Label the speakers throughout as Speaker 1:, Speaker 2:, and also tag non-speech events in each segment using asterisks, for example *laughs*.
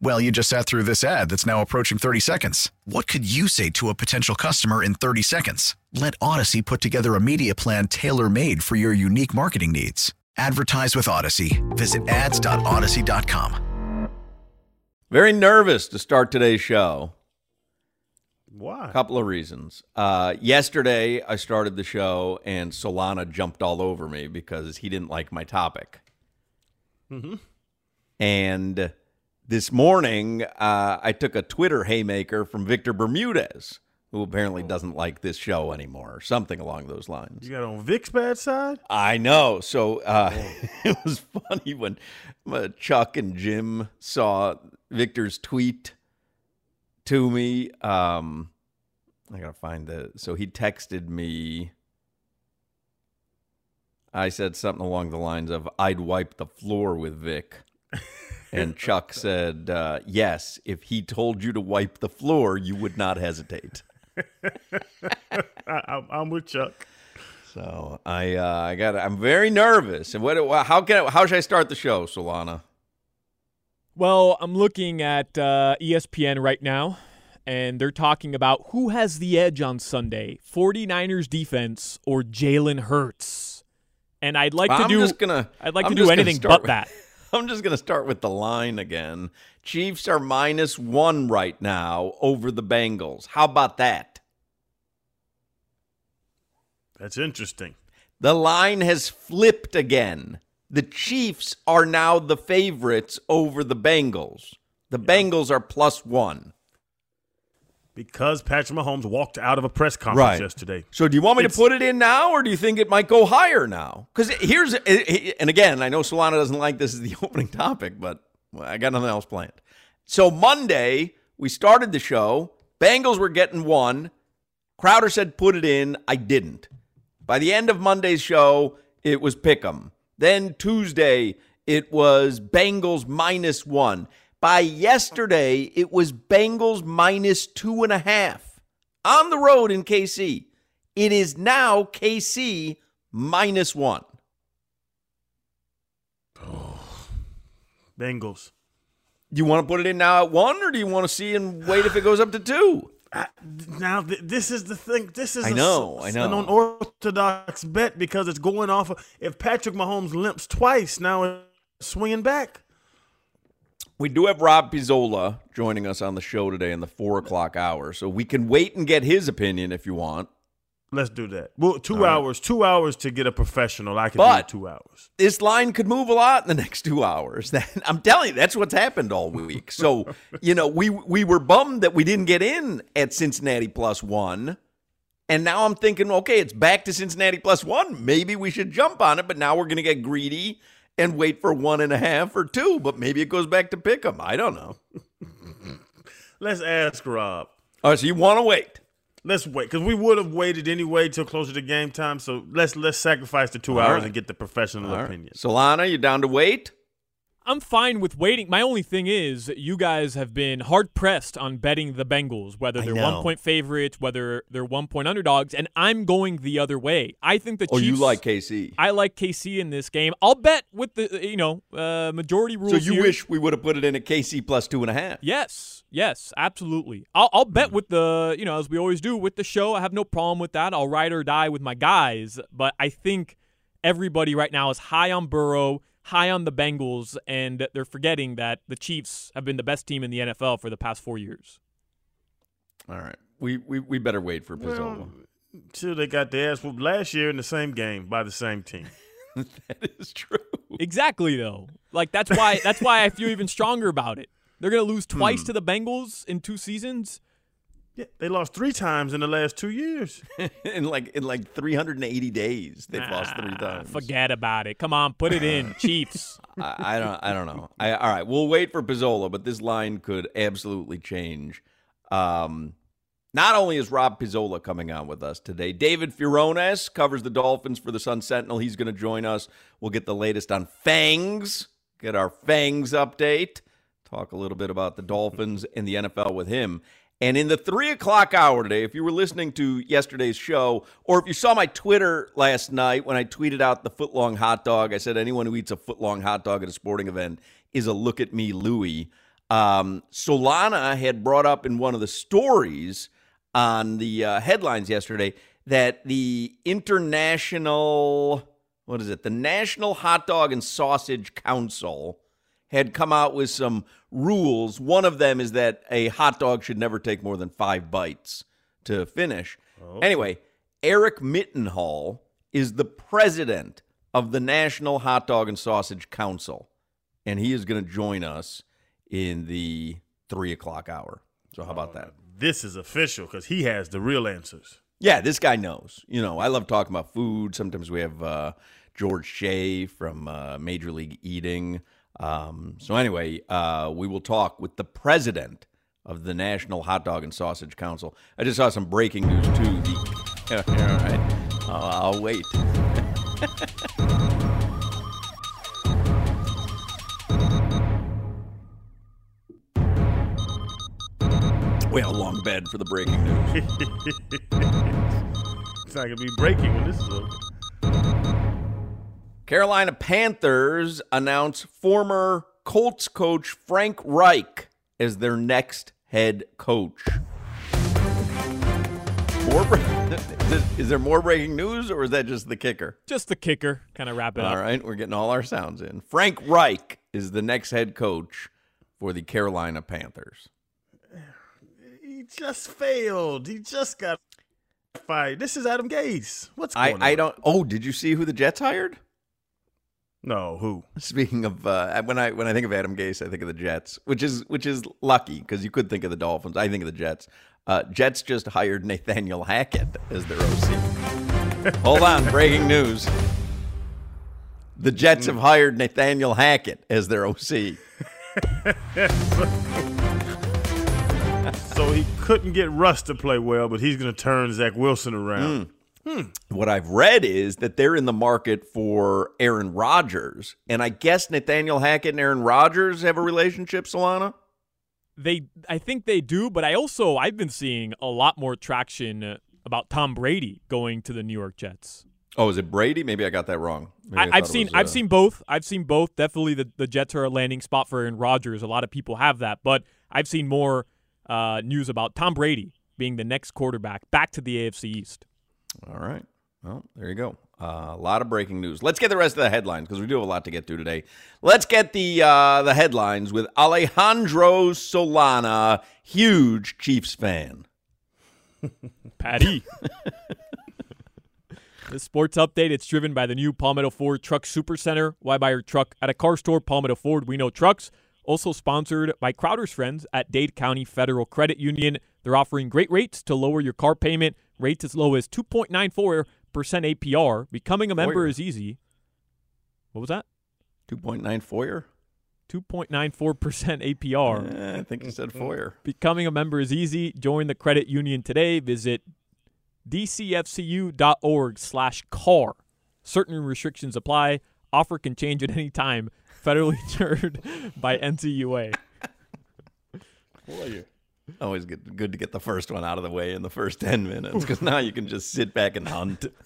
Speaker 1: Well, you just sat through this ad that's now approaching 30 seconds. What could you say to a potential customer in 30 seconds? Let Odyssey put together a media plan tailor made for your unique marketing needs. Advertise with Odyssey. Visit ads.odyssey.com.
Speaker 2: Very nervous to start today's show.
Speaker 3: Why?
Speaker 2: A couple of reasons. Uh, yesterday, I started the show and Solana jumped all over me because he didn't like my topic.
Speaker 3: Mm-hmm.
Speaker 2: And this morning, uh, I took a Twitter haymaker from Victor Bermudez, who apparently doesn't like this show anymore, or something along those lines.
Speaker 3: You got on Vic's bad side?
Speaker 2: I know. So uh, *laughs* it was funny when uh, Chuck and Jim saw Victor's tweet to me. Um, I gotta find the. So he texted me. I said something along the lines of, "I'd wipe the floor with Vic." *laughs* And *laughs* Chuck said, uh, "Yes, if he told you to wipe the floor, you would not hesitate." *laughs*
Speaker 3: I, am with Chuck.
Speaker 2: So I, uh, I got, I'm very nervous. And what, how can, I, how should I start the show, Solana?
Speaker 4: Well, I'm looking at uh, ESPN right now, and they're talking about who has the edge on Sunday: 49ers defense or Jalen Hurts. And I'd like
Speaker 2: I'm
Speaker 4: to do,
Speaker 2: just gonna,
Speaker 4: I'd like
Speaker 2: I'm
Speaker 4: to do anything but
Speaker 2: with,
Speaker 4: that. *laughs*
Speaker 2: I'm just going to start with the line again. Chiefs are minus one right now over the Bengals. How about that?
Speaker 3: That's interesting.
Speaker 2: The line has flipped again. The Chiefs are now the favorites over the Bengals. The yeah. Bengals are plus one.
Speaker 3: Because Patrick Mahomes walked out of a press conference
Speaker 2: right.
Speaker 3: yesterday.
Speaker 2: So, do you want me it's, to put it in now, or do you think it might go higher now? Because here's, eh, eh, and again, I know Solana doesn't like this as the *laughs* opening topic, but I got nothing else planned. So, Monday, we started the show. Bengals were getting one. Crowder said, put it in. I didn't. By the end of Monday's show, it was Pick'em. Then Tuesday, it was Bengals minus one. By yesterday, it was Bengals minus two and a half on the road in KC. It is now KC minus one.
Speaker 3: Oh, *sighs* Bengals.
Speaker 2: Do you want to put it in now at one, or do you want to see and wait if it goes up to two?
Speaker 3: Uh, I, now th- this is the thing. This is
Speaker 2: I know,
Speaker 3: a,
Speaker 2: I know.
Speaker 3: an unorthodox bet because it's going off. Of, if Patrick Mahomes limps twice, now it's swinging back.
Speaker 2: We do have Rob Pizzola joining us on the show today in the four o'clock hour, so we can wait and get his opinion if you want.
Speaker 3: Let's do that. Well, two All hours, right. two hours to get a professional. I can
Speaker 2: but
Speaker 3: do two hours.
Speaker 2: This line could move a lot in the *laughs* next two hours. *laughs* I'm telling you, that's what's happened all week. So, *laughs* you know, we we were bummed that we didn't get in at Cincinnati plus one. And now I'm thinking, okay, it's back to Cincinnati plus one. Maybe we should jump on it, but now we're going to get greedy and wait for one and a half or two. But maybe it goes back to pick them. I don't know. *laughs*
Speaker 3: Let's ask Rob.
Speaker 2: All right, so you want to wait?
Speaker 3: Let's wait because we would have waited anyway till closer to game time. So let's let's sacrifice the two All hours right. and get the professional All opinion.
Speaker 2: Right. Solana, you down to wait?
Speaker 4: I'm fine with waiting. My only thing is, you guys have been hard pressed on betting the Bengals, whether they're one point favorites, whether they're one point underdogs, and I'm going the other way. I think the
Speaker 2: oh,
Speaker 4: Chiefs.
Speaker 2: you like KC?
Speaker 4: I like KC in this game. I'll bet with the you know uh, majority rules.
Speaker 2: So you
Speaker 4: here.
Speaker 2: wish we would have put it in a KC plus two and a half?
Speaker 4: Yes, yes, absolutely. I'll, I'll bet with the you know as we always do with the show. I have no problem with that. I'll ride or die with my guys, but I think everybody right now is high on Burrow high on the Bengals, and they're forgetting that the Chiefs have been the best team in the NFL for the past four years.
Speaker 2: All right, we we, we better wait for Pizzola. Well,
Speaker 3: Until they got their ass whooped last year in the same game by the same team. *laughs*
Speaker 2: that is true.
Speaker 4: Exactly though. Like that's why that's why I feel even stronger about it. They're gonna lose twice
Speaker 2: Hmm.
Speaker 4: to the Bengals in two seasons.
Speaker 3: Yeah, they lost three times in the last two years. *laughs*
Speaker 2: in like in like 380 days, they've lost three times.
Speaker 4: Forget about it. Come on, put it in, *laughs* Chiefs.
Speaker 2: I, I don't. I don't know. I, all right, we'll wait for Pizzola, but this line could absolutely change. Um, not only is Rob Pizzola coming on with us today, David Furones covers the Dolphins for the Sun Sentinel. He's going to join us. We'll get the latest on Fangs. Get our Fangs update. Talk a little bit about the Dolphins and the NFL with him. And in the three o'clock hour today, if you were listening to yesterday's show, or if you saw my Twitter last night when I tweeted out the footlong hot dog, I said anyone who eats a footlong hot dog at a sporting event is a look at me Louie. Um, Solana had brought up in one of the stories on the uh, headlines yesterday that the international, what is it, the National Hot Dog and Sausage Council had come out with some rules. One of them is that a hot dog should never take more than five bites to finish. Anyway, Eric Mittenthal is the president of the National Hot Dog and Sausage Council, and he is going to join us in the three o'clock hour. So, how about that?
Speaker 3: This is official because he has the real answers.
Speaker 2: Yeah, this guy knows. You know, I love talking about food. Sometimes we have uh, George Shea from uh, Major League Eating. Um, so anyway, uh, we will talk with the president of the National Hot Dog and Sausage Council. I just saw some breaking news too. The, *laughs* all right, I'll, I'll wait. *laughs* we had a long bed for the breaking news. *laughs*
Speaker 3: It's not gonna be breaking when this is over.
Speaker 2: Carolina Panthers announce former Colts coach Frank Reich as their next head coach. More *laughs* is, there more breaking news or is that just the kicker?
Speaker 4: Just the kicker, kind of wrap it
Speaker 2: All
Speaker 4: up.
Speaker 2: right, we're getting all our sounds in. Frank Reich is the next head coach for the Carolina Panthers.
Speaker 3: He just failed. He just got fired. This is Adam Gase. What's
Speaker 2: I,
Speaker 3: going
Speaker 2: I
Speaker 3: on?
Speaker 2: don't. Oh, did you see who the Jets hired?
Speaker 3: No, who?
Speaker 2: Speaking of uh, when I when I think of Adam Gase, I think of the Jets, which is which is lucky because you could think of the Dolphins. I think of the Jets. Uh, Jets just hired Nathaniel Hackett as their OC. *laughs* Hold on, breaking news. The Jets have hired Nathaniel Hackett as their OC. *laughs*
Speaker 3: So he couldn't get Russ to play well, but he's going to turn Zach Wilson around.
Speaker 2: What I've read is that they're in the market for Aaron Rodgers, and I guess Nathaniel Hackett and Aaron Rodgers have a relationship. Solana.
Speaker 4: They, I think they do, but I also I've been seeing a lot more traction about Tom Brady going to the New York Jets.
Speaker 2: Oh, is it Brady? Maybe I got that wrong. Maybe
Speaker 4: I I've seen
Speaker 2: was,
Speaker 4: I've
Speaker 2: uh,
Speaker 4: seen both. I've seen both. Definitely, the, the Jets are a landing spot for Aaron Rodgers. A lot of people have that, but I've seen more uh, news about Tom Brady being the next quarterback back to the AFC East.
Speaker 2: All right. Well, there you go. Uh, a lot of breaking news. Let's get the rest of the headlines because we do have a lot to get to today. Let's get the uh, the headlines with Alejandro Solana, huge Chiefs fan. *laughs*
Speaker 4: Patty. *laughs* this sports update, it's driven by the new Palmetto Ford Truck Super Center. Why buy your truck at a car store? Palmetto Ford, we know trucks. Also sponsored by Crowder's friends at Dade County Federal Credit Union. They're offering great rates to lower your car payment. Rates as low as 2.94% APR. Becoming a member
Speaker 2: Foyer.
Speaker 4: is easy. What was that?
Speaker 2: 2.9 Foyer?
Speaker 4: 2.94% APR.
Speaker 2: Eh, I think you said Foyer.
Speaker 4: Becoming a member is easy. Join the credit union today. Visit dcfcu.org slash car. Certain restrictions apply. Offer can change at any time. Federally *laughs* insured by NCUA.
Speaker 2: Always good, good to get the first one out of the way in the first 10 minutes because now you can just sit back and hunt. *laughs*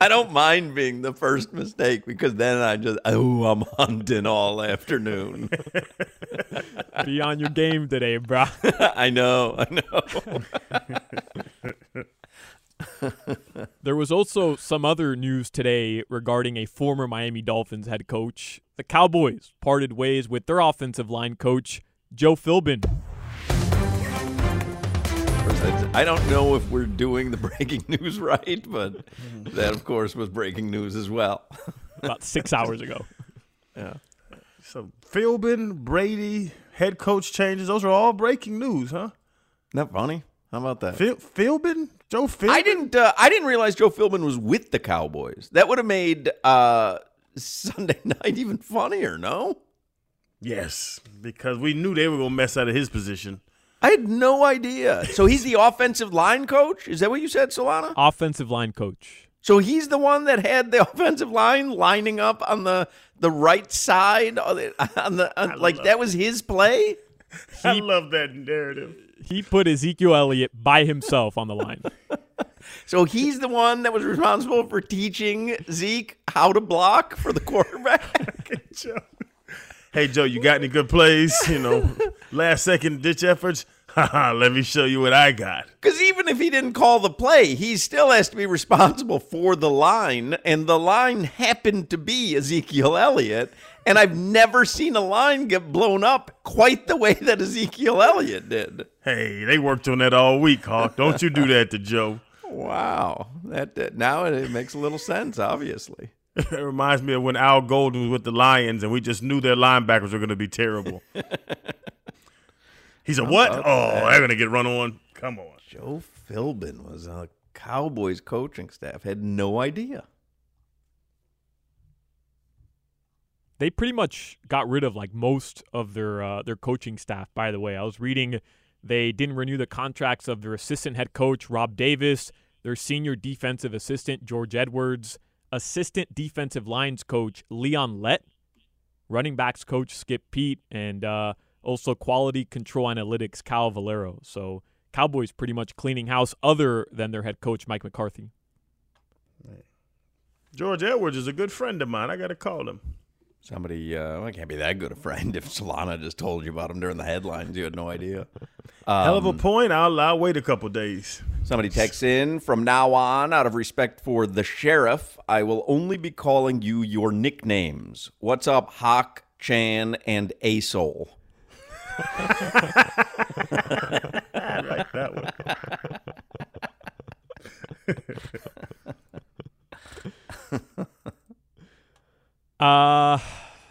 Speaker 2: I don't mind being the first mistake because then I just, oh, I'm hunting all afternoon. *laughs*
Speaker 4: Be on your game today, bro. *laughs*
Speaker 2: I know, I know.
Speaker 4: There was also some other news today regarding a former Miami Dolphins head coach. The Cowboys parted ways with their offensive line coach, Joe Philbin.
Speaker 2: I'd- I don't know if we're doing the breaking *laughs* news right, but *laughs* that, of course, was breaking news as well. *laughs*
Speaker 4: About six hours ago.
Speaker 2: Yeah.
Speaker 3: So Philbin, Brady, head coach changes. Those are all breaking news, huh?
Speaker 2: Isn't that funny? How about that?
Speaker 3: Phil, Philbin, Joe Philbin.
Speaker 2: I didn't. Uh, I didn't realize Joe Philbin was with the Cowboys. That would have made uh, Sunday *laughs* night even funnier. No,
Speaker 3: Yes, because we knew they were gonna mess out of his position.
Speaker 2: I had no idea. So he's the *laughs* offensive line coach. Is that what you said, Solana?
Speaker 4: Offensive line coach.
Speaker 2: So he's the one that had the *laughs* offensive line lining up on the the right side on the, on the on, like that was his play.
Speaker 3: I love that narrative.
Speaker 4: He put Ezekiel Elliott by himself on the line.
Speaker 2: So he's the one that was responsible for teaching Zeke how to block for the quarterback.
Speaker 3: Joe. *laughs* Hey Joe, you got any good plays? You know, last second ditch efforts. *laughs* Let me show you what I got.
Speaker 2: Because even if he didn't call the play, he still has to be responsible for the line, and the line happened to be Ezekiel Elliott. And I've never seen a line get blown up quite the way that Ezekiel Elliott did.
Speaker 3: Hey, they worked on that all week, Hawk. Don't you do that to Joe.
Speaker 2: Wow, that, that now it makes a little sense. Obviously, *laughs*
Speaker 3: It reminds me of when Al Golden was with the Lions and we just knew their linebackers were going to be terrible. *laughs* He said, What? Oh, they're going to get run on. Come on.
Speaker 2: Joe Philbin was the Cowboys coaching staff. Had no idea.
Speaker 4: They pretty much got rid of like most of their uh, their coaching staff. By the way, I was reading they didn't renew the contracts of their assistant head coach Rob Davis, their senior defensive assistant George Edwards, assistant defensive lines coach Leon Lett, running backs coach Skip Peete, and uh, also quality control analytics Cal Valero. So Cowboys pretty much cleaning house, other than their head coach Mike McCarthy.
Speaker 3: George Edwards is a good friend of mine. I got to call him.
Speaker 2: Somebody, uh, well, can't be that good a friend *laughs* if Solana just told you about him during the headlines. You had no idea.
Speaker 3: Hell of a
Speaker 2: Um,
Speaker 3: point. I'll, I'll wait a couple days.
Speaker 2: Somebody texts in from now on, out of respect for the sheriff, I will only be calling you your nicknames. What's up, Hawk, Chan, and Asol? *laughs*
Speaker 3: I like that one. *laughs*
Speaker 4: Uh,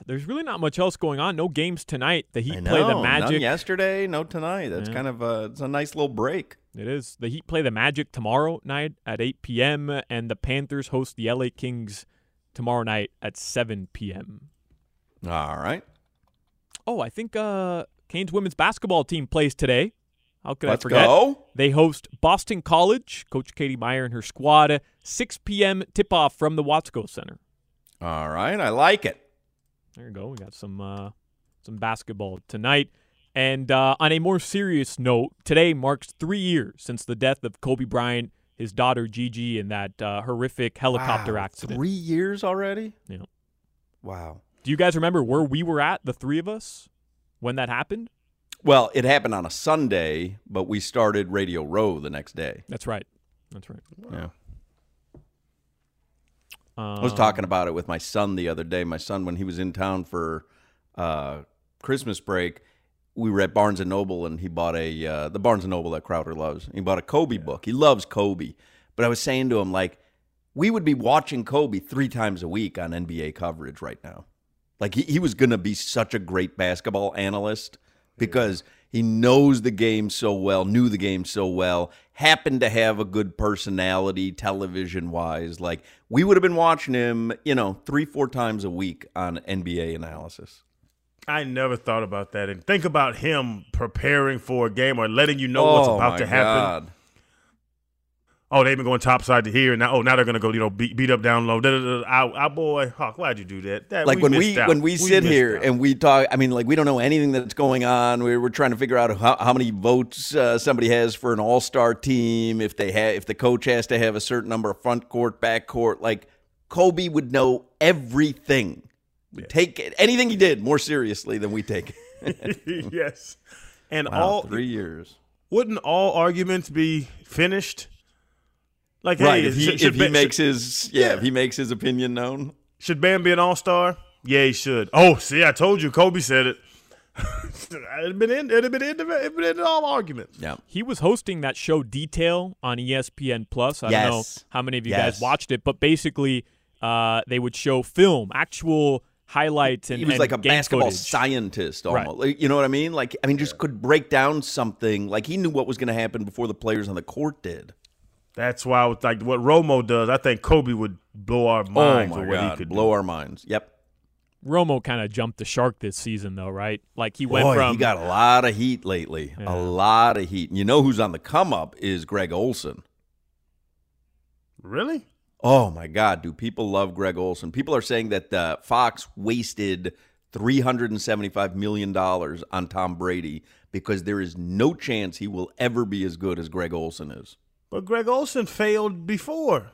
Speaker 4: there's really not much else going on. No games tonight. The Heat
Speaker 2: know,
Speaker 4: play the
Speaker 2: none
Speaker 4: Magic.
Speaker 2: yesterday, no tonight. That's
Speaker 4: Yeah.
Speaker 2: kind of a, it's a nice little break.
Speaker 4: It is. The Heat play the Magic tomorrow night at 8 p.m. and the Panthers host the LA Kings tomorrow night at 7 p.m.
Speaker 2: All right.
Speaker 4: Oh, I think uh Canes women's basketball team plays today. How could
Speaker 2: Let's
Speaker 4: I forget?
Speaker 2: go.
Speaker 4: They host Boston College. Coach Katie Meier and her squad. 6 p.m. tip-off from the Watsco Center.
Speaker 2: All right. I like it.
Speaker 4: There you go. We got some uh, some basketball tonight. And uh, on a more serious note, today marks three years since the death of Kobe Bryant, his daughter Gigi, in that uh, horrific helicopter
Speaker 2: Wow,
Speaker 4: accident.
Speaker 2: Three years already?
Speaker 4: Yeah.
Speaker 2: Wow.
Speaker 4: Do you guys remember where we were at, the three of us, when that happened?
Speaker 2: Well, it happened on a Sunday, but we started Radio Row the next day.
Speaker 4: That's right. That's right.
Speaker 2: Yeah.
Speaker 4: Um,
Speaker 2: I was talking about it with my son the other day. My son, when he was in town for uh, Christmas break, we were at Barnes and Noble, and he bought a uh, the Barnes and Noble that Crowder loves. He bought a Kobe book. He loves Kobe, but I was saying to him like, we would be watching Kobe three times a week on NBA coverage right now. Like he, he was going to be such a great basketball analyst because he knows the game so well, knew the game so well, happened to have a good personality television wise. Like we would have been watching him, you know, three, four times a week on NBA analysis.
Speaker 3: I never thought about that. And think about him preparing for a game or letting you know what's
Speaker 2: Oh,
Speaker 3: about
Speaker 2: my
Speaker 3: to happen.
Speaker 2: God.
Speaker 3: Oh, they've been going topside to here, and now oh now they're gonna go you know beat, beat up down low. Da, da, da. Our, our boy Hawk, why'd you do that? that
Speaker 2: like when
Speaker 3: missed
Speaker 2: we when we sit
Speaker 3: missed
Speaker 2: here
Speaker 3: out.
Speaker 2: and we talk i mean like we don't know anything that's going on we're, we're trying to figure out how, how many votes uh, somebody has for an all-star team if they have if the coach has to have a certain number of front court back court like kobe would know everything Would take it- anything he did more seriously than we take it. *laughs*
Speaker 3: yes, and
Speaker 2: wow,
Speaker 3: all
Speaker 2: three years
Speaker 3: wouldn't all arguments be finished? Like,
Speaker 2: right
Speaker 3: hey,
Speaker 2: if he,
Speaker 3: should,
Speaker 2: if
Speaker 3: should,
Speaker 2: he
Speaker 3: Bam-
Speaker 2: makes
Speaker 3: should,
Speaker 2: his yeah,
Speaker 3: Yeah.
Speaker 2: if he makes his opinion known
Speaker 3: should Bam be an all star? Yeah, he should. Oh, see, I told you, Kobe said it. *laughs* It'd been in. It'd been in. It'd been in all arguments.
Speaker 2: Yeah.
Speaker 4: He was hosting that show Detail on ESPN Plus. I don't know how many of you
Speaker 2: Yes.
Speaker 4: guys watched it, but basically, uh, they would show film, actual highlights, and
Speaker 2: he was
Speaker 4: and
Speaker 2: like a basketball
Speaker 4: footage.
Speaker 2: scientist
Speaker 4: Right.
Speaker 2: almost. Like, you know what I mean? Like I mean, just could break down something. Like he knew what was going to happen before the players on the court did.
Speaker 3: That's why I was like, what Romo does. I think Kobe would blow our minds
Speaker 2: oh my
Speaker 3: what
Speaker 2: god,
Speaker 3: he could
Speaker 2: blow
Speaker 3: do.
Speaker 2: our minds. Yep.
Speaker 4: Romo kind of jumped the shark this season, though, right? Like he went
Speaker 2: Boy,
Speaker 4: from
Speaker 2: he got a lot of heat lately.
Speaker 4: Yeah.
Speaker 2: A lot of heat. And you know who's on the come up is Greg Olsen.
Speaker 3: Really?
Speaker 2: Oh my God, do people love Greg Olsen? People are saying that uh, Fox wasted three hundred and seventy-five million dollars on Tom Brady because there is no chance he will ever be as good as Greg Olsen is.
Speaker 3: But Greg Olsen failed before.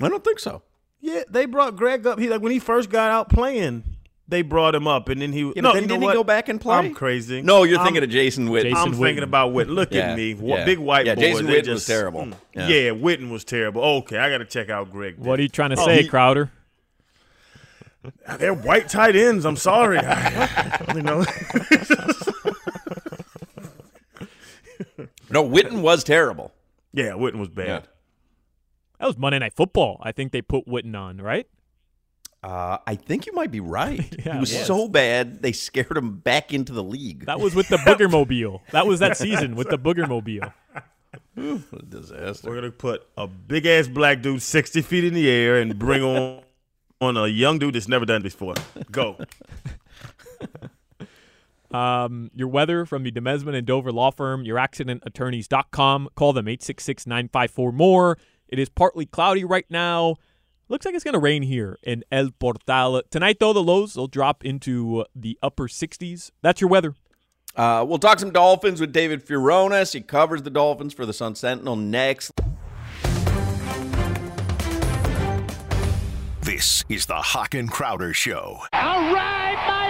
Speaker 2: I don't think so.
Speaker 3: Yeah, they brought Greg up. He like when he first got out playing, they brought him up, and then he.
Speaker 2: Yeah,
Speaker 3: no,
Speaker 2: then
Speaker 3: you know
Speaker 2: didn't he go back and play?
Speaker 3: I'm crazy.
Speaker 2: No, you're
Speaker 3: I'm-
Speaker 2: thinking of Jason Witten.
Speaker 4: Jason
Speaker 3: I'm
Speaker 4: Witten.
Speaker 3: thinking about Witten. Look
Speaker 2: Yeah,
Speaker 3: at me,
Speaker 2: yeah.
Speaker 3: big white
Speaker 2: Yeah,
Speaker 3: boy.
Speaker 2: Jason
Speaker 3: They
Speaker 2: Witten was terrible.
Speaker 3: mm.
Speaker 2: Yeah.
Speaker 3: Yeah. Witten was terrible. Okay, I got to check out Greg.
Speaker 4: What are you trying to
Speaker 3: Oh,
Speaker 4: say,
Speaker 3: he-
Speaker 4: Crowder?
Speaker 3: They're white tight ends. I'm sorry. *laughs* *laughs* you know. *laughs*
Speaker 2: No, Witten was terrible.
Speaker 3: yeah, Witten was bad.
Speaker 2: Yeah.
Speaker 4: That was Monday Night Football. I think they put Witten on, right?
Speaker 2: Uh, I think you might be right. *laughs*
Speaker 4: Yeah,
Speaker 2: he was
Speaker 4: it was.
Speaker 2: so bad they scared him back into the league.
Speaker 4: That was with the *laughs* Booger Mobile. That was that season with the Booger Mobile.
Speaker 2: Disaster.
Speaker 3: We're gonna put a big ass black dude sixty feet in the air and bring on *laughs* on a young dude that's never done before. Go.
Speaker 4: Um, your weather from the Demesman and Dover Law Firm, youraccidentattorneys.com. Call them 866 954 more. It is partly cloudy right now. Looks like it's going to rain here in El Portal. Tonight, though, the lows will drop into the upper 60s. That's your weather.
Speaker 2: Uh, we'll talk some Dolphins with David Furones. He covers the Dolphins for the Sun Sentinel next.
Speaker 5: This is the Hawk and Crowder Show.
Speaker 6: All right, Miami!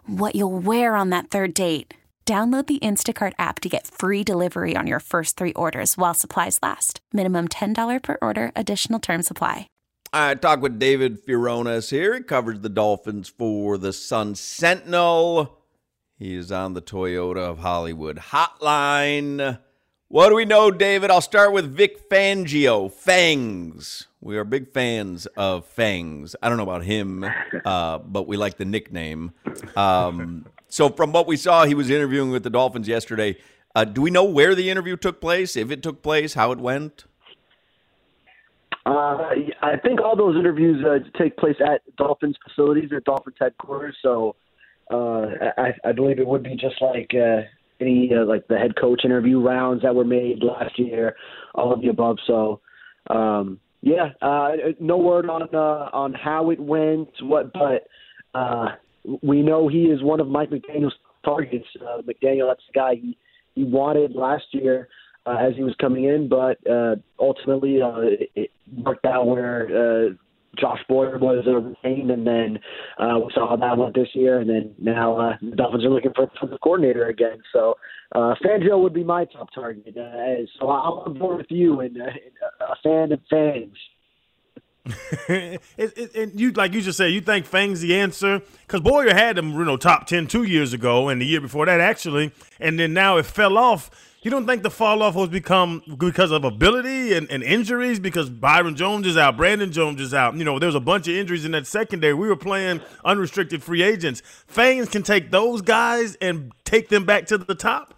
Speaker 7: what you'll wear on that third date. Download the Instacart app to get free delivery on your first three orders while supplies last. Minimum $10 per order, additional term supply.
Speaker 2: I talk with David Furones here. He covers the Dolphins for the Sun Sentinel. He is on the Toyota of Hollywood hotline. What do we know, David? I'll start with Vic Fangio. Fangs. We are big fans of Fangs. I don't know about him, uh, but we like the nickname. Um, so, from what we saw, he was interviewing with the Dolphins yesterday. Uh, do we know where the interview took place, if it took place, how it went?
Speaker 8: Uh, I think all those interviews uh, take place at Dolphins facilities at Dolphins headquarters. So uh, I, I believe it would be just like uh, any uh, like the head coach interview rounds that were made last year, all of the above. So um, yeah, no word on on how it went, what, but we know he is one of Mike McDaniel's targets. Uh, McDaniel, that's the guy he he wanted last year uh, as he was coming in, but uh, ultimately uh, it, it worked out where uh, Josh Boyer was uh, retained, and then uh, we saw how that went this year, and then now uh, the Dolphins are looking for, the coordinator again. So uh, Fangio would be my top target. Uh, so I'm on board with you and uh, a fan of fans. *laughs*
Speaker 3: it, it, and you like you just said, you think Fang's the answer because Boyer had them, you know, top 10 two years ago, and the year before that actually, and then now it fell off. You don't think the fall off was become because of ability and, and injuries? Because Byron Jones is out, Brandon Jones is out. You know, there's a bunch of injuries in that secondary. We were playing unrestricted free agents. Fangs can take those guys and take them back to the top.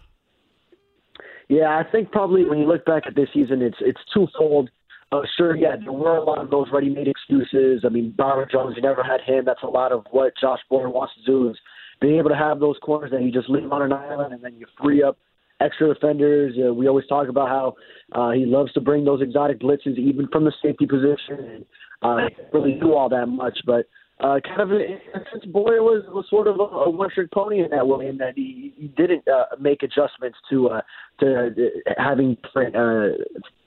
Speaker 8: Yeah, I think probably when you look back at this season, it's it's twofold. Uh, sure, yeah, there were a lot of those ready-made excuses. I mean, Byron Jones, you never had him. That's a lot of what Josh Boyer wants to do is being able to have those corners that you just leave on an island and then you free up extra defenders. Uh, we always talk about how uh, he loves to bring those exotic blitzes even from the safety position. And uh, really do all that much, but uh, kind of sense, Boyer was was sort of a, a one trick pony in that way, in that he, he didn't uh, make adjustments to uh, to uh, having different uh,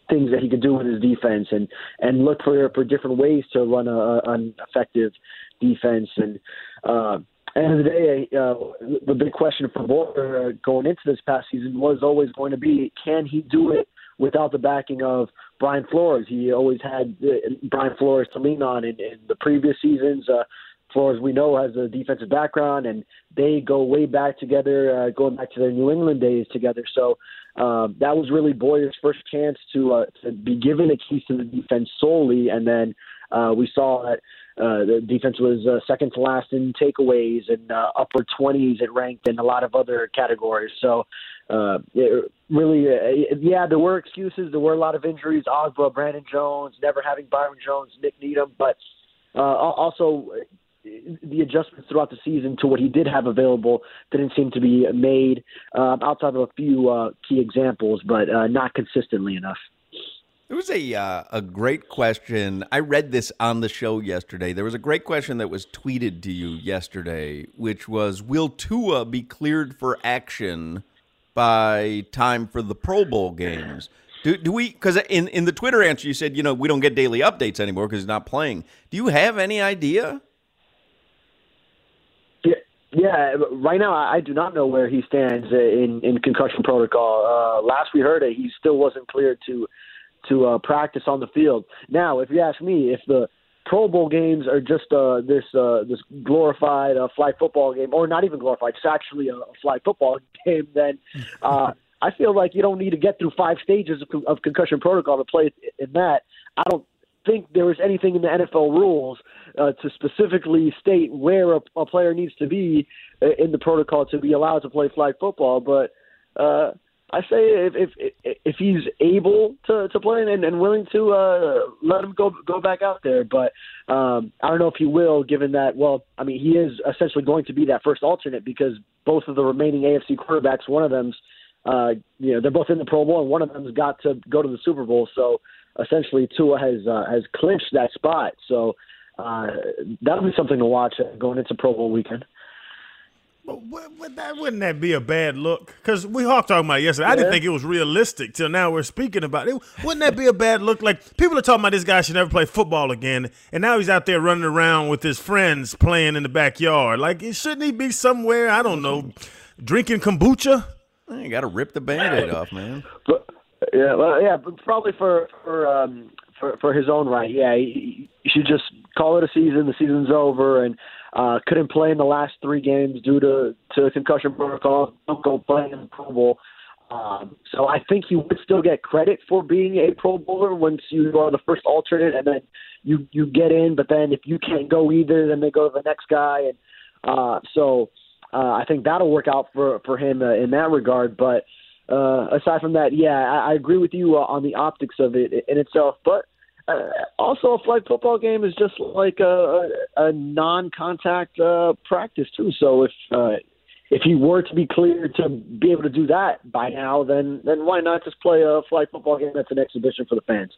Speaker 8: things that he could do with his defense and and look for for different ways to run a, an effective defense and. Uh, end of the day, uh, the big question for Boyer uh, going into this past season was always going to be, can he do it without the backing of Brian Flores? He always had uh, Brian Flores to lean on in, in the previous seasons. Uh, Flores, we know, has a defensive background, and they go way back together, uh, going back to their New England days together. So um, that was really Boyer's first chance to uh, to be given the keys to the defense solely, and then uh, we saw that uh, the defense was uh, second to last in takeaways and uh, upper 20s. It ranked in a lot of other categories. So, uh, it really, uh, yeah, there were excuses. There were a lot of injuries. Ogbah, Brandon Jones, never having Byron Jones, Nik Needham, but uh, also the adjustments throughout the season to what he did have available didn't seem to be made uh, outside of a few uh, key examples, but uh, not consistently enough.
Speaker 2: There was a uh, a great question. I read this on the show yesterday. There was a great question that was tweeted to you yesterday, which was, "Will Tua be cleared for action by time for the Pro Bowl games?" Do, do we? Because in in the Twitter answer, you said you know we don't get daily updates anymore because he's not playing. Do you have any idea?
Speaker 8: Yeah. Right now, I do not know where he stands in in concussion protocol. Uh, last we heard it, he still wasn't cleared to to uh, practice on the field. Now, if you ask me, if the Pro Bowl games are just uh, this uh, this glorified uh, flag football game, or not even glorified, it's actually a, a flag football *laughs* game, then uh, I feel like you don't need to get through five stages of, of concussion protocol to play in that. I don't think there is anything in the NFL rules uh, to specifically state where a, a player needs to be uh, in the protocol to be allowed to play flag football, but. Uh, I say if if if he's able to to play and, and willing to uh, let him go go back out there, but um, I don't know if he will, given that. Well, I mean, he is essentially going to be that first alternate because both of the remaining AFC quarterbacks, one of them's, uh, you know, they're both in the Pro Bowl, and one of them's got to go to the Super Bowl. So essentially, Tua has uh, has clinched that spot. So uh, that'll be something to watch going into Pro Bowl weekend.
Speaker 3: Would that wouldn't that be a bad look? Because we talked talking about it yesterday. I didn't think it was realistic till now we're speaking about it. Wouldn't that be a bad look? Like people are talking about this guy should never play football again, and now he's out there running around with his friends playing in the backyard. Like, shouldn't he be somewhere? I don't know, drinking kombucha.
Speaker 2: You got to rip the band-aid off, man.
Speaker 8: But, yeah, well, yeah, but probably for for um, for for his own right. Yeah, he, he should just call it a season. The season's over, and uh, couldn't play in the last three games due to to concussion protocol. Don't go playing in the Pro Bowl. Um, so I think he would still get credit for being a Pro Bowler once you are the first alternate, and then you you get in. But then if you can't go either, then they go to the next guy, and uh, so uh, I think that'll work out for for him uh, in that regard. But uh, aside from that, yeah, I, I agree with you uh, on the optics of it in itself, but uh, also, a flag football game is just like a, a, non-contact uh, practice too. So if uh, if he were to be cleared to be able to do that by now, then then why not just play a flag football game that's an exhibition for the fans?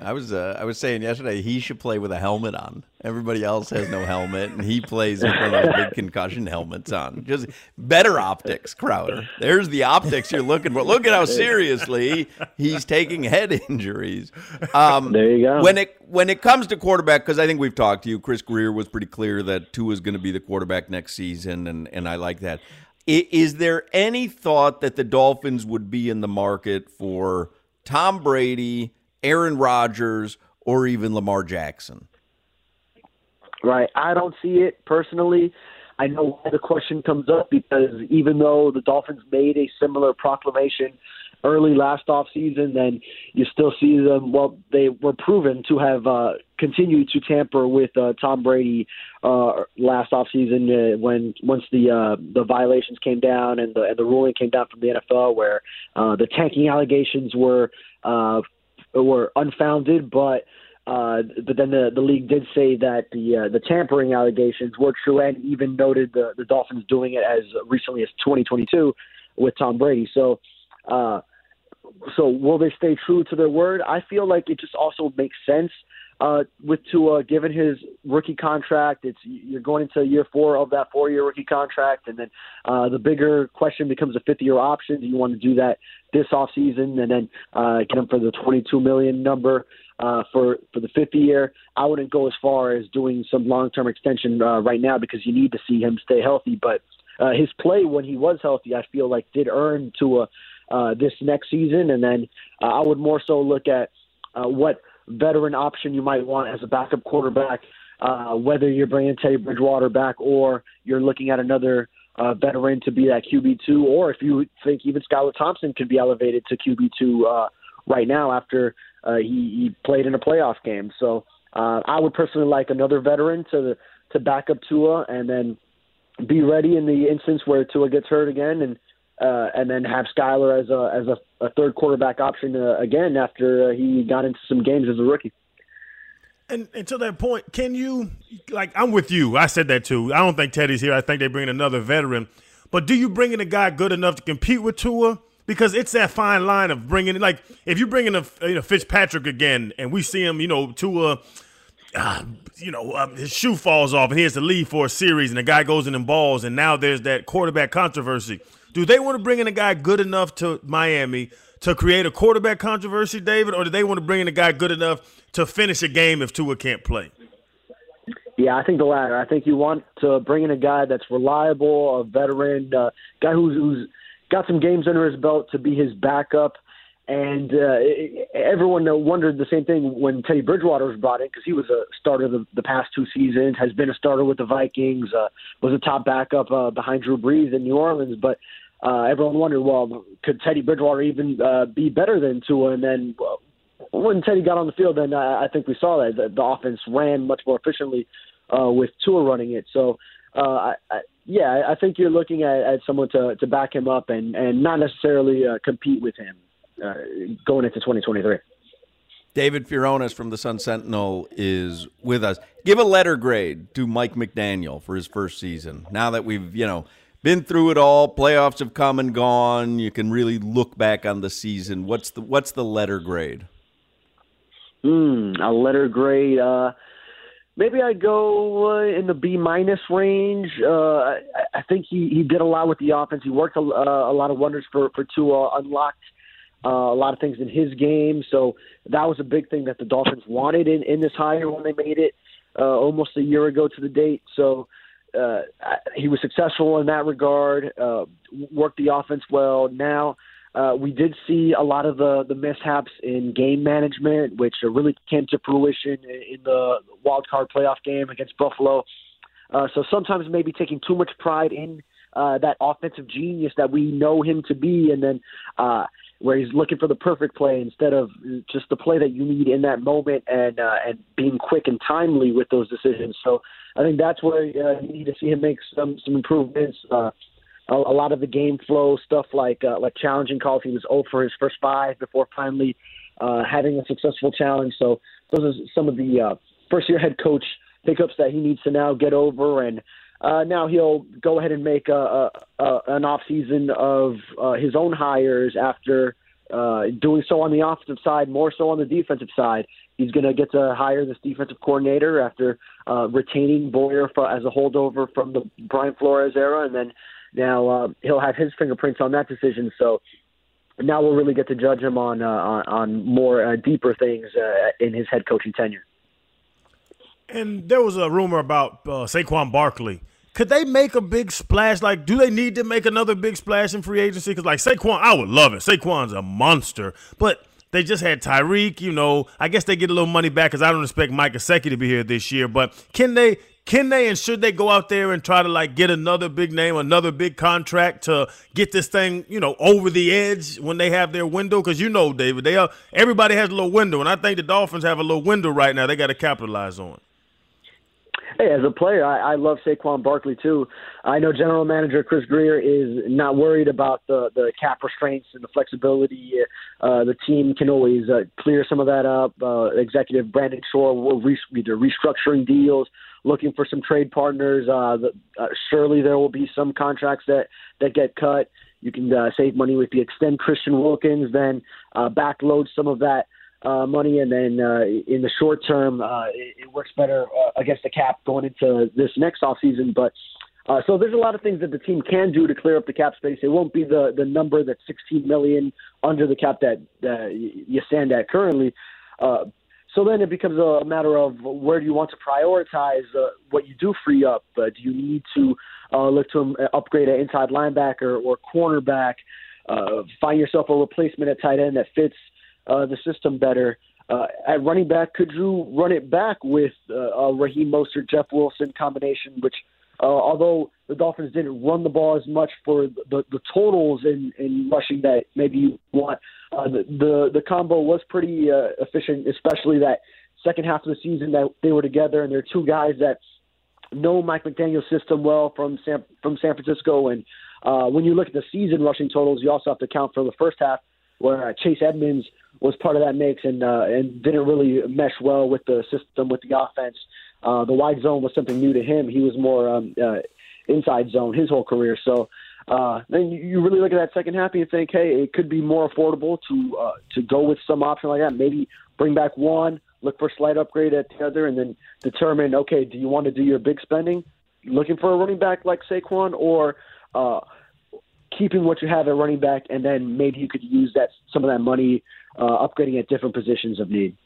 Speaker 2: I was uh, I was saying yesterday he should play with a helmet on. Everybody else has no helmet, and he plays with one of those big concussion helmets on. Just better optics, Crowder. There's the optics you're looking for. Look at how seriously he's taking head injuries.
Speaker 8: Um, there you go.
Speaker 2: When it when it comes to quarterback, because I think we've talked to you, Chris Grier was pretty clear that Tua is going to be the quarterback next season, and and I like that. Is there any thought that the Dolphins would be in the market for Tom Brady? Aaron Rodgers, or even Lamar Jackson?
Speaker 8: Right. I don't see it personally. I know why the question comes up because even though the Dolphins made a similar proclamation early last off season, then you still see them. Well, they were proven to have uh, continued to tamper with uh, Tom Brady uh, last off season uh, when once the uh, the violations came down and the and the ruling came down from the NFL where uh, the tanking allegations were uh, were unfounded, but uh, but then the the league did say that the uh, the tampering allegations were true, and even noted the the Dolphins doing it as recently as 2022 with Tom Brady. So. Uh, so will they stay true to their word? I feel like it just also makes sense uh, with Tua, given his rookie contract, it's you're going into year four of that four-year rookie contract, and then uh, the bigger question becomes a fifth-year option. Do you want to do that this off season and then uh, get him for the 22 million number uh, for for the fifth year? I wouldn't go as far as doing some long-term extension uh, right now because you need to see him stay healthy. But uh, his play when he was healthy, I feel like did earn Tua uh, this next season, and then uh, I would more so look at uh, what veteran option you might want as a backup quarterback, uh, whether you're bringing Teddy Bridgewater back or you're looking at another uh, veteran to be that QB two, or if you think even Skylar Thompson could be elevated to QB two uh, right now after uh, he, he played in a playoff game. So uh, I would personally like another veteran to to back up Tua and then be ready in the instance where Tua gets hurt again and uh, and then have Skylar as a as a, a third quarterback option uh, again after uh, he got into some games as a rookie.
Speaker 3: And, and to that point, can you like I'm with you. I said that too. I don't think Teddy's here. I think they bring in another veteran. But do you bring in a guy good enough to compete with Tua? Because it's that fine line of bringing like if you bring in a you know Fitzpatrick again, and we see him, you know Tua. Uh, you know, um, his shoe falls off and he has to leave for a series, and the guy goes in and balls, and now there's that quarterback controversy. Do they want to bring in a guy good enough to Miami to create a quarterback controversy, David, or do they want to bring in a guy good enough to finish a game if Tua can't play?
Speaker 8: Yeah, I think the latter. I think you want to bring in a guy that's reliable, a veteran, uh, guy who's, who's got some games under his belt to be his backup. And uh, everyone wondered the same thing when Teddy Bridgewater was brought in because he was a starter the, the past two seasons, has been a starter with the Vikings, uh, was a top backup uh, behind Drew Brees in New Orleans. But uh, everyone wondered, well, could Teddy Bridgewater even uh, be better than Tua? And then well, when Teddy got on the field, then I, I think we saw that the, the offense ran much more efficiently uh, with Tua running it. So, uh, I, I, yeah, I think you're looking at, at someone to, to back him up and, and not necessarily uh, compete with him uh, going into 2023.
Speaker 2: David Furones from the Sun Sentinel is with us. Give a letter grade to Mike McDaniel for his first season. Now that we've, you know, been through it all. Playoffs have come and gone. You can really look back on the season. What's the what's the letter grade?
Speaker 8: Hmm, a letter grade. Uh, maybe I'd go uh, in the B minus range. Uh, I, I think he, he did a lot with the offense. He worked a, uh, a lot of wonders for for Tua, unlocked uh, a lot of things in his game. So that was a big thing that the Dolphins wanted in in this hire when they made it uh, almost a year ago to the date. So uh, he was successful in that regard. Uh, worked the offense well. Now uh, we did see a lot of the the mishaps in game management, which really came to fruition in the wild card playoff game against Buffalo. Uh, so sometimes maybe taking too much pride in uh, that offensive genius that we know him to be, and then uh, where he's looking for the perfect play instead of just the play that you need in that moment and uh, and being quick and timely with those decisions. So I think that's where uh, you need to see him make some some improvements. Uh, a, a lot of the game flow stuff, like uh, like challenging calls, he was 0 for his first five before finally uh, having a successful challenge. So those are some of the uh, first year head coach hiccups that he needs to now get over and uh, now he'll go ahead and make a, a, a an off season of uh, his own hires after uh, doing so on the offensive side, more so on the defensive side. He's going to get to hire this defensive coordinator after uh, retaining Boyer for, as a holdover from the Brian Flores era, and then now uh, he'll have his fingerprints on that decision. So now we'll really get to judge him on uh, on, more uh, deeper things uh, in his head coaching tenure.
Speaker 3: And there was a rumor about uh, Saquon Barkley could they make a big splash? Like, do they need to make another big splash in free agency? Because, like, Saquon, I would love it. Saquon's a monster. But they just had Tyreek, you know. I guess they get a little money back because I don't expect Mike Gesicki to be here this year. But can they can they and should they go out there and try to like get another big name, another big contract to get this thing, you know, over the edge when they have their window? Because you know, David, they are everybody has a little window, and I think the Dolphins have a little window right now. They got to capitalize on.
Speaker 8: Hey, as a player, I, I love Saquon Barkley too. I know General Manager Chris Grier is not worried about the the cap restraints and the flexibility. Uh, the team can always uh, clear some of that up. Uh, Executive Brandon Shore will re- restructuring deals, looking for some trade partners. Uh, the, uh, surely there will be some contracts that that get cut. You can uh, save money with the extend Christian Wilkins, then uh, backload some of that uh, money, and then uh, in the short term, uh, it, it works better uh, against the cap going into this next offseason. But uh, so there's a lot of things that the team can do to clear up the cap space. It won't be the the number that's 16 million under the cap that uh, you stand at currently. Uh, so then it becomes a matter of where do you want to prioritize uh, what you do free up. Uh, do you need to uh, look to um, upgrade an inside linebacker or cornerback? Uh, find yourself a replacement at tight end that fits uh, the system better. Uh, at running back, could you run it back with uh, a Raheem Mostert, Jeff Wilson combination, which uh, although the Dolphins didn't run the ball as much for the, the totals in, in rushing that maybe you want, uh, the, the the combo was pretty uh, efficient, especially that second half of the season that they were together, and they're two guys that know Mike McDaniel's system well from San from San Francisco. And uh, when you look at the season rushing totals, you also have to count for the first half where uh, Chase Edmonds was part of that mix and uh, and didn't really mesh well with the system with the offense. Uh, the wide zone was something new to him. He was more um, uh, inside zone his whole career. So uh, then you really look at that second half and you think, hey, it could be more affordable to uh, to go with some option like that. Maybe bring back one, look for a slight upgrade at the other, and then determine, okay, do you want to do your big spending, looking for a running back like Saquon, or uh, keeping what you have at running back, and then maybe you could use that some of that money uh, upgrading at different positions of need.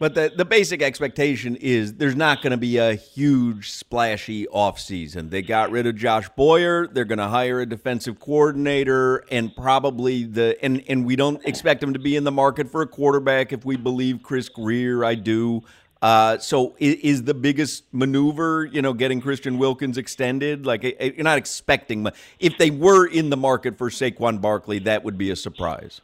Speaker 2: But the, the basic expectation is there's not going to be a huge splashy offseason. They got rid of Josh Boyer. They're going to hire a defensive coordinator and probably the and and we don't expect them to be in the market for a quarterback if we believe Chris Grier. I do. Uh, so is, is, the biggest maneuver, you know, getting Christian Wilkins extended? Like you're not expecting, if they were in the market for Saquon Barkley, that would be a surprise.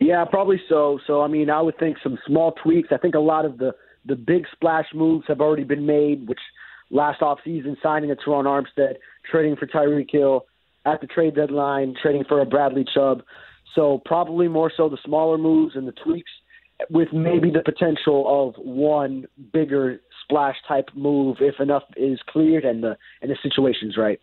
Speaker 8: Yeah, probably so. So I mean, I would think some small tweaks. I think a lot of the the big splash moves have already been made, which last off season signing a Terron Armstead, trading for Tyreek Hill at the trade deadline, trading for a Bradley Chubb. So probably more so the smaller moves and the tweaks with maybe the potential of one bigger splash type move if enough is cleared and the and the situation's right.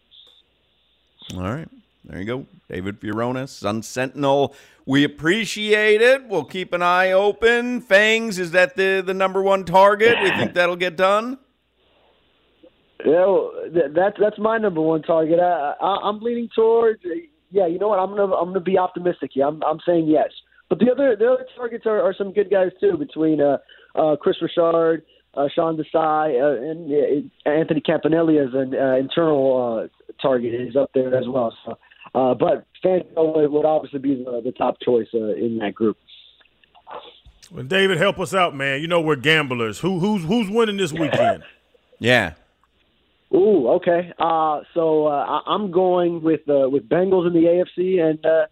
Speaker 2: All right. There you go. David Furones, Sun Sentinel. We appreciate it. We'll keep an eye open. Fangs, is that the, the number one target? We think that'll get done?
Speaker 8: Yeah, well, that's that's my number one target. I, I, I'm leaning towards. Yeah, you know what? I'm gonna I'm gonna be optimistic here. I'm I'm saying yes. But the other the other targets are, are some good guys too. Between uh, uh, Kris Richard, uh, Sean Desai, uh, and uh, Anthony Campanile as an uh, internal uh, target is up there as well. So uh, but Fangio would obviously be the, the top choice uh, in that group.
Speaker 3: Well, David, help us out, man. You know we're gamblers. Who who's who's winning this weekend? *laughs*
Speaker 2: yeah.
Speaker 8: Ooh, okay. Uh, so uh, I'm going with uh, with Bengals in the AFC, and uh,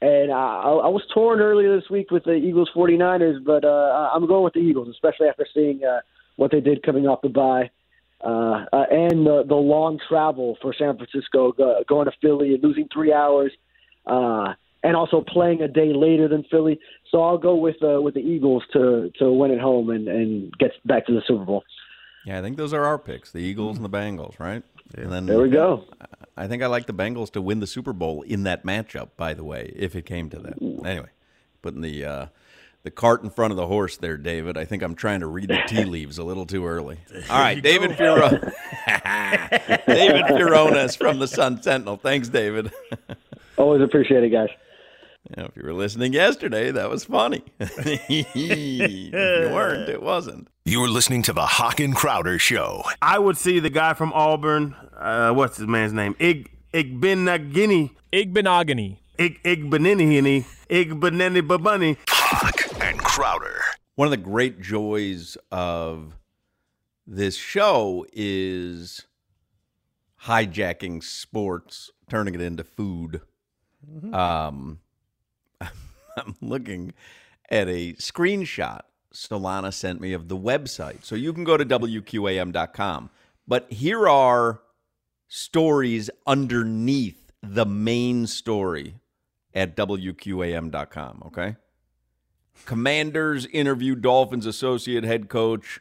Speaker 8: and uh, I, I was torn earlier this week with the Eagles 49ers, but uh, I'm going with the Eagles, especially after seeing uh, what they did coming off the bye uh, uh, and the, the long travel for San Francisco, go, going to Philly and losing three hours, uh, and also playing a day later than Philly. So I'll go with uh, with the Eagles to to win at home and and get back to the Super Bowl.
Speaker 2: Yeah, I think those are our picks: the Eagles and the Bengals, right?
Speaker 8: And then there we go.
Speaker 2: I think I like the Bengals to win the Super Bowl in that matchup. By the way, if it came to that, anyway, putting the uh, the cart in front of the horse there, David. I think I'm trying to read the tea *laughs* leaves a little too early. All right, David Furones. *laughs* *laughs* David Furones from the Sun Sentinel. Thanks, David.
Speaker 8: Always appreciate it, guys.
Speaker 2: Yeah, if you were listening yesterday, that was funny. if you weren't, it wasn't.
Speaker 5: You're listening to the Hawk and Crowder Show.
Speaker 3: I would see the guy from Auburn. Uh, what's his man's name? Ig Igbinagini.
Speaker 4: Igbinogany.
Speaker 3: Ig Igbenini. Igbenini Babunny.
Speaker 5: Hawk and Crowder.
Speaker 2: One of the great joys of this show is hijacking sports, turning it into food. Mm-hmm. Um, *laughs* I'm looking at a screenshot Solana sent me of the website. So you can go to WQAM.com. But here are stories underneath the main story at WQAM.com, okay? Commanders interview Dolphins associate head coach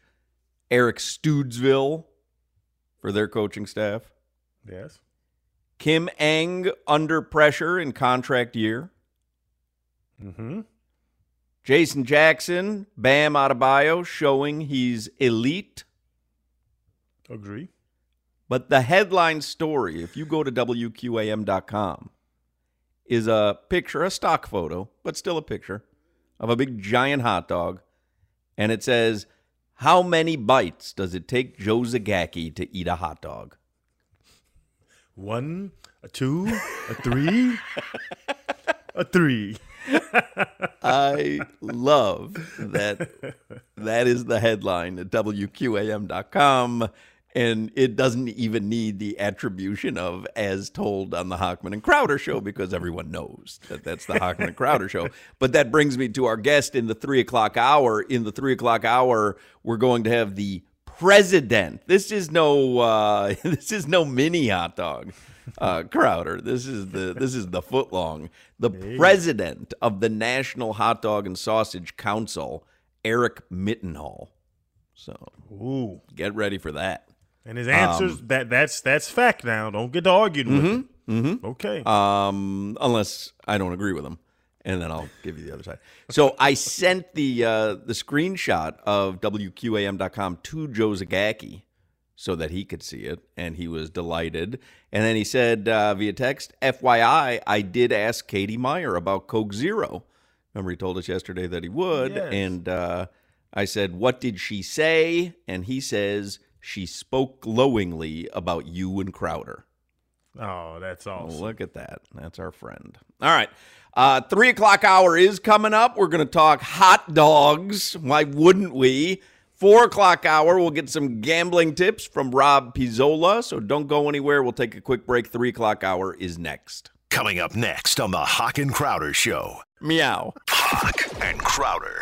Speaker 2: Eric Studesville for their coaching staff.
Speaker 3: Yes.
Speaker 2: Kim Ng under pressure in contract year.
Speaker 3: Mm-hmm.
Speaker 2: Jason Jackson, Bam Adebayo, showing he's elite.
Speaker 3: Agree.
Speaker 2: But the headline story, if you go to WQAM.com, is a picture, a stock photo, but still a picture of a big giant hot dog. And it says, How many bites does it take Joe Zagacki to eat a hot dog?
Speaker 3: One, a two, a three, a three. *laughs*
Speaker 2: I love that that is the headline at WQAM.com. And it doesn't even need the attribution of as told on the Hochman and Crowder show because everyone knows that that's the Hochman and Crowder show. *laughs* But that brings me to our guest in the three o'clock hour. In the three o'clock hour, we're going to have the president. This is no uh, *laughs* this is no mini hot dog. Uh, Crowder. This is the this is the footlong. The president of the National Hot Dog and Sausage Council, Eric Mittenthal. So
Speaker 3: Ooh.
Speaker 2: get ready for that.
Speaker 3: And his answers that that's that's fact now. Don't get to arguing with him.
Speaker 2: Mm-hmm.
Speaker 3: Okay.
Speaker 2: Um, unless I don't agree with him, and then I'll give you the other side. So I sent the uh, the screenshot of WQAM.com to Joe Zagacki so that he could see it, and he was delighted. And then he said uh, via text, "FYI, I did ask Katie Meier about Coke Zero. Remember, he told us yesterday that he would,
Speaker 3: Yes.
Speaker 2: and uh, I said, "What did she say?" And he says she spoke glowingly about you and Crowder.
Speaker 3: oh, that's awesome.
Speaker 2: Look at that. That's our friend. All right. Uh, three o'clock hour is coming up. We're going to talk hot dogs. Why wouldn't we? Four o'clock hour, we'll get some gambling tips from Rob Pizzola. So don't go anywhere. We'll take a quick break. Three o'clock hour is next.
Speaker 5: Coming up next on the Hawk and Crowder Show.
Speaker 2: Meow.
Speaker 5: Hawk and Crowder.